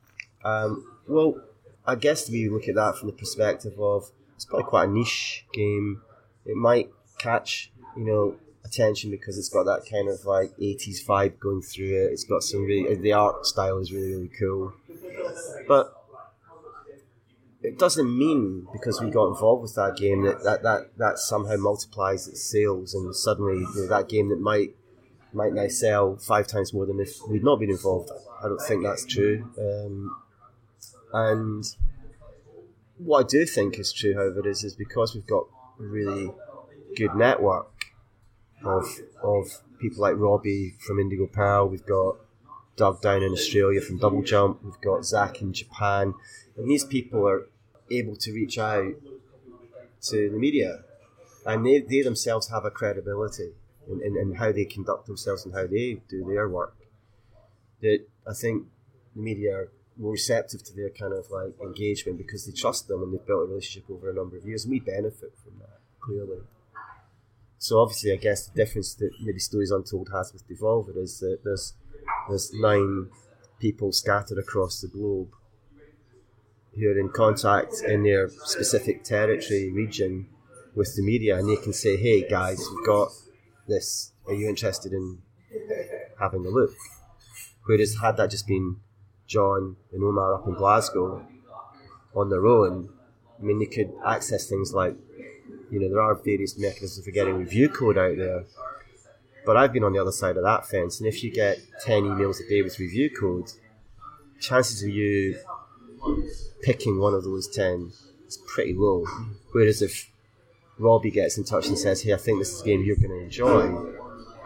Um, well, I guess we look at that from the perspective of it's probably quite a niche game. It might catch you know attention because it's got that kind of like 80s vibe going through it. It's got some really the art style is really really cool, but it doesn't mean because we got involved with that game that that, that, that somehow multiplies its sales and suddenly you know, that game that might might now sell five times more than if we'd not been involved. I don't think that's true. Um, and what I do think is true, however, is is because we've got a really good network of of people like Robbie from Indigo Pearl. We've got Doug down in Australia from Double Jump. We've got Zach in Japan, and these people are able to reach out to the media, and they, they themselves have a credibility in, in, in how they conduct themselves and how they do their work. That I think the media are more receptive to their kind of like engagement because they trust them and they've built a relationship over a number of years, and we benefit from that clearly. So obviously, I guess the difference that maybe Stories Untold has with Devolver is that there's there's nine people scattered across the globe who are in contact in their specific territory region with the media, and they can say, "Hey guys, we've got this. Are you interested in having a look?" Whereas had that just been John and Omar up in Glasgow on their own, I mean, they could access things like, you know, there are various mechanisms for getting review code out there. But I've been on the other side of that fence, and if you get 10 emails a day with review code, chances of you picking one of those 10 is pretty low. Whereas if Robbie gets in touch and says, hey, I think this is a game you're going to enjoy,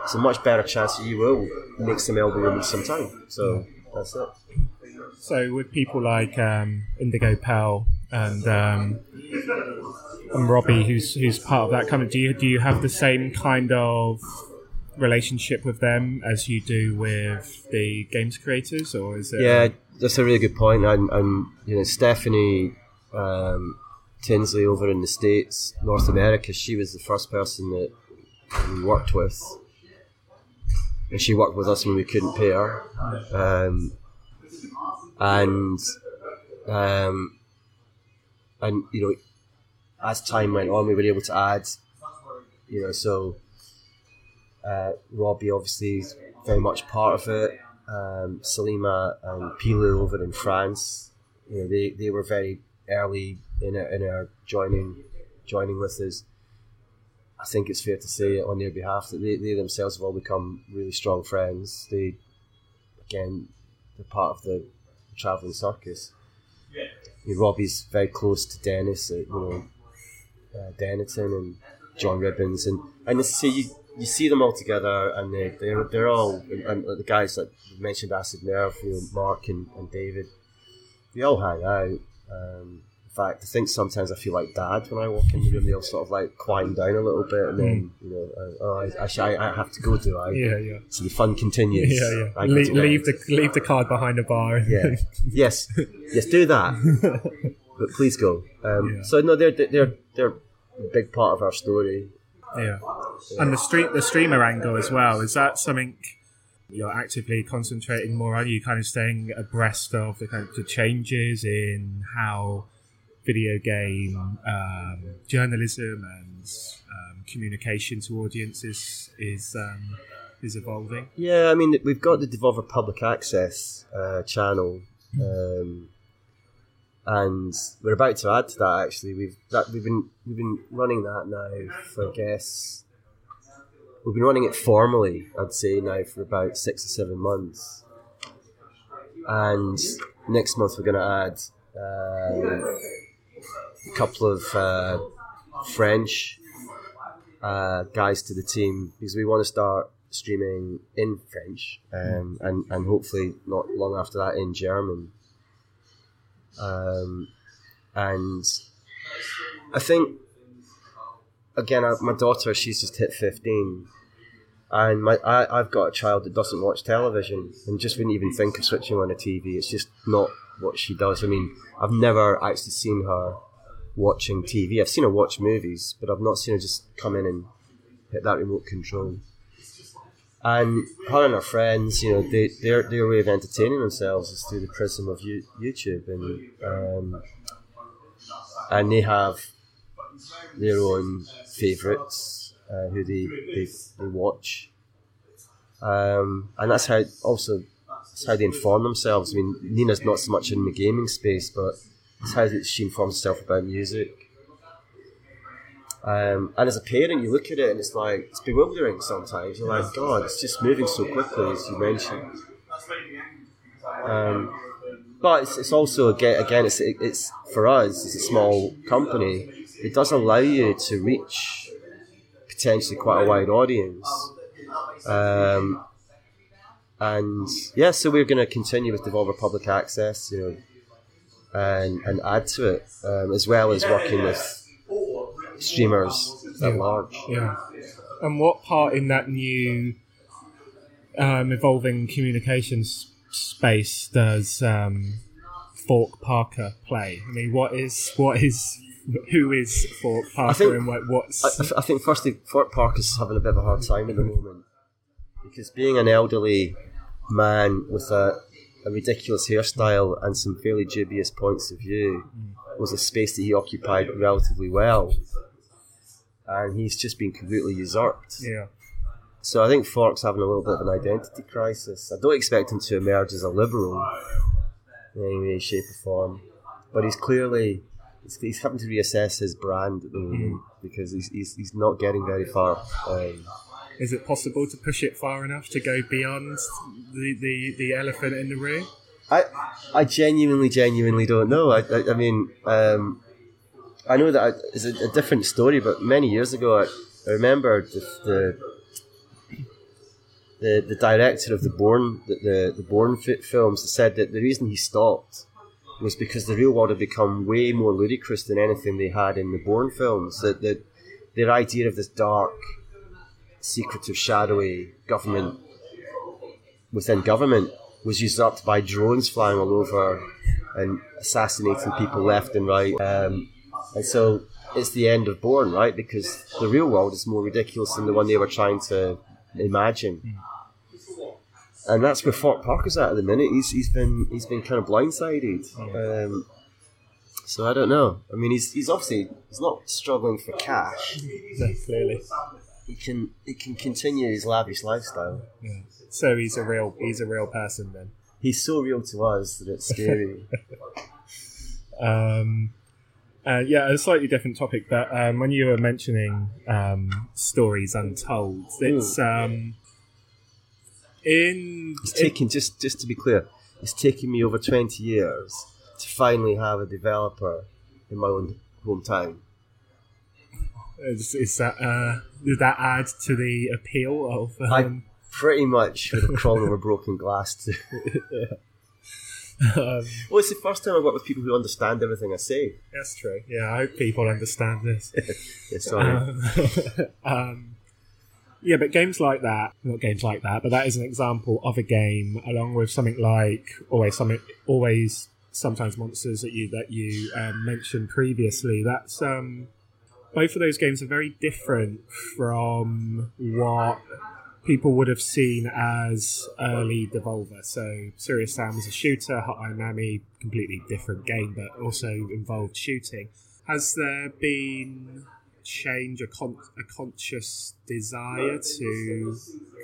it's a much better chance that you will make some elbow room some time. So that's it. So with people like um, Indigo Pearl and um, and Robbie, who's who's part of that company, do you do you have the same kind of relationship with them as you do with the games creators, or is it? Yeah, that's a really good point. And, and you know, Stephanie um, Tinsley over in the States, North America, she was the first person that we worked with. And she worked with us when we couldn't pay her. Um, and, um, and, you know, as time went on, we were able to add, you know, so uh, Robbie obviously is very much part of it. Um, Salima and Pilu over in France, you know, they, they were very early in our, in our joining joining with us. I think it's fair to say on their behalf that they, they themselves have all become really strong friends. They, again, they're part of the travelling circus. You know, Robbie's very close to Dennis, at, you know, uh, Dennaton and John Ribbins, and and see you, you see them all together, and they they're, they're all and, and the guys that mentioned, Acid Nerve, you know, Mark and, and David, they all hang out. Um, fact, I think sometimes I feel like dad when I walk in the room. They'll sort of like quieten down a little bit, and then you know, uh, oh, I, actually, I, I have to go, do I? Yeah, yeah. So the fun continues. Yeah, yeah. Le- leave the leave the card behind the bar. Yeah. yes. Yes. Do that. but please go. Um, Yeah. So no, they're they're they're a big part of our story. Yeah. And the stream the streamer angle as well, is that something you're actively concentrating more on? Are you kind of staying abreast of the kind of the changes in how video game um, journalism and um, communication to audiences is um, is evolving? Yeah, I mean we've got the Devolver Public Access uh, channel, um, and we're about to add to that. Actually, we've that we've been we've been running that now for I guess we've been running it formally. I'd say now for about six or seven months, and next month we're going to add um, a couple of uh, French uh, guys to the team because we want to start streaming in French um, and and hopefully not long after that in German. Um, and I think again, I, my daughter she's just hit fifteen, and my I, I've got a child that doesn't watch television and just wouldn't even think of switching on a TV. It's just not what she does. I mean, I've never actually seen her watching TV. I've seen her watch movies, but I've not seen her just come in and hit that remote control. And her and her friends, you know, they, their their way of entertaining themselves is through the prism of you, YouTube, and um, and they have their own favourites uh, who they, they they watch, um, and that's how also that's how they inform themselves. I mean, Nina's not so much in the gaming space, but how she informs herself about music. Um, and as a parent, you look at it and it's like it's bewildering sometimes. You're like, God, it's just moving so quickly, as you mentioned. Um, but it's, it's also again, again, it's it's for us. It's a small company. It does allow you to reach potentially quite a wide audience. Um, and yeah, so we're going to continue with Devolver Public Access, you know, and and add to it um, as well as working with streamers at Yeah. large. Yeah. And what part in that new um, evolving communications space does um, Fork Parker play? I mean, what is what is who is Fork Parker think- and what, what's I, I think firstly, Fort Park is having a bit of a hard time at the moment because being an elderly man with a, a ridiculous hairstyle and some fairly dubious points of view was a space that he occupied relatively well, and he's just been completely usurped. yeah So I think Fork's having a little bit of an identity crisis. I don't expect him to emerge as a liberal in any way, shape, or form, but he's clearly he's, he's having to reassess his brand at the moment because he's, he's, he's not getting very far. Um, is it possible to push it far enough to go beyond the, the, the elephant in the room? I I genuinely, genuinely don't know. I I, I mean, um, I know that I, it's a, a different story, but many years ago, I, I remember the, the the the director of the Bourne the the, the Bourne fi- films said that the reason he stopped was because the real world had become way more ludicrous than anything they had in the Bourne films. That that their idea of this dark secretive, shadowy government within government was usurped by drones flying all over and assassinating people left and right. Um, and so it's the end of Bourne, right? Because the real world is more ridiculous than the one they were trying to imagine. And that's where Fork Parker's at at the minute. He's he's been he's been kind of blindsided. Um, so I don't know. I mean, he's he's obviously he's not struggling for cash. No, clearly. He can he can continue his lavish lifestyle. Yeah. So he's a real he's a real person then. He's so real to us that it's scary. Um, uh, yeah, a slightly different topic, but um, when you were mentioning um, stories untold, it's um, in It's taken just just to be clear, it's taken me over twenty years to finally have a developer in my own hometown. Is, is that uh, did that add to the appeal of? I Um, pretty much would have crawled over broken glass to. um, Well, it's the first time I've worked with people who understand everything I say. that's true. Yeah, I hope people understand this. Yeah, sorry. Um, um, yeah, but games like that, not games like that, but that is an example of a game, along with something like always something, always sometimes monsters that you that you um, mentioned previously. That's um, both of those games are very different from what people would have seen as early Devolver. So Serious Sam was a shooter, Hotline Miami, completely different game, but also involved shooting. Has there been change, a, con- a conscious desire to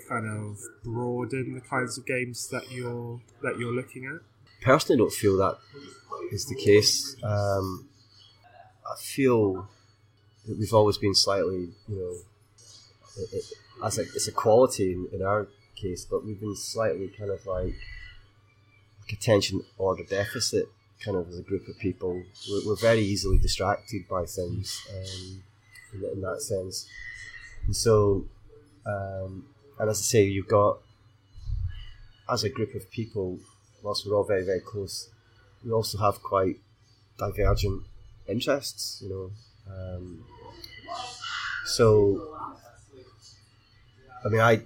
kind of broaden the kinds of games that you're that you're looking at? Personally, I don't feel that is the case. Um, I feel we've always been slightly, you know, it, it, as a, it's a quality in, in our case, but we've been slightly kind of like, like attention order deficit, kind of as a group of people. We're, we're very easily distracted by things um, in, in that sense. And so, um, and as I say, you've got, as a group of people, whilst we're all very, very close, we also have quite divergent interests, you know. Um, so, I mean, I,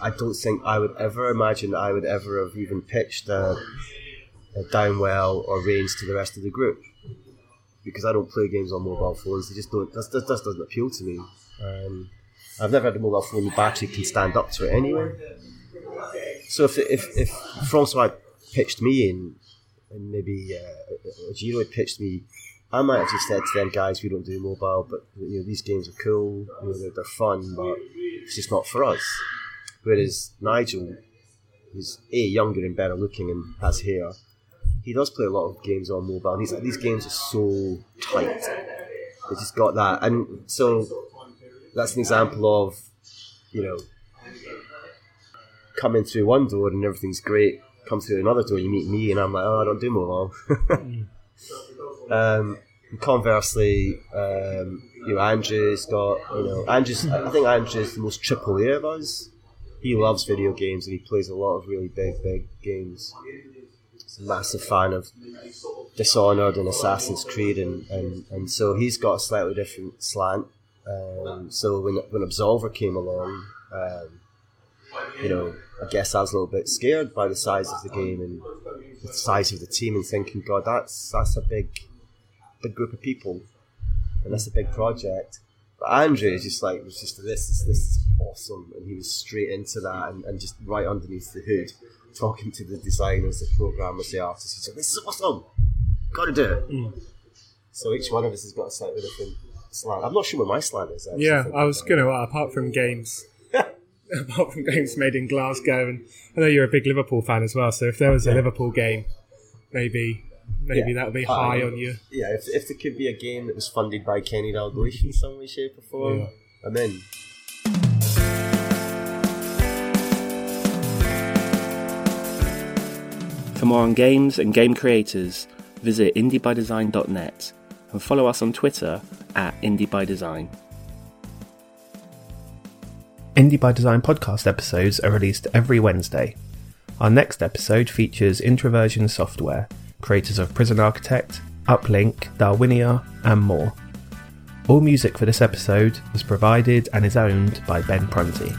I don't think I would ever imagine I would ever have even pitched a, a Downwell or Reigns to the rest of the group because I don't play games on mobile phones. They just don't. That, that doesn't appeal to me. Um, I've never had a mobile phone The battery can stand up to it anyway. So if if if Francois pitched me in, and maybe uh, Giro pitched me, I might have just said to them guys, we don't do mobile, but you know these games are cool, you know they're, they're fun, but it's just not for us. Whereas Nigel, who's a younger and better looking and has hair, he does play a lot of games on mobile. And he's like, these games are so tight. They just got that, and so that's an example of, you know, coming through one door and everything's great. Come through another door, you meet me, and I'm like, oh, I don't do mobile. um, conversely, um, you know, Andrew's got, you know, Andrew's, I think Andrew's the most triple A of us. He loves video games and he plays a lot of really big, big games. He's a massive fan of Dishonored and Assassin's Creed, and, and, and so he's got a slightly different slant. Um, so when when Absolver came along, um, you know, I guess I was a little bit scared by the size of the game and the size of the team, and thinking, God, that's that's a big, big group of people, and that's a big project. But Andrew is just like was just this is this is awesome, and he was straight into that, and, and just right underneath the hood, talking to the designers, the programmers, the artists. He's like, "This is awesome, got to do it." Hmm. So each one of us has got a slightly different slant. I'm not sure what my slant is. actually, Yeah, I was going to. Uh, apart from games, apart from games made in Glasgow, and I know you're a big Liverpool fan as well. So if there was a Yeah. Liverpool game, maybe maybe Yeah. that would be high um, on you. Yeah, if, if there could be a game that was funded by Kenny Dalglish in some way, shape, or form, Yeah. I'm in. For more on games and game creators, visit indiebydesign.net and follow us on Twitter at indiebydesign. Indie by Design podcast episodes are released every Wednesday. Our next episode features Introversion Software, creators of Prison Architect, Uplink, Darwinia, and more. All music for this episode was provided and is owned by Ben Prunty.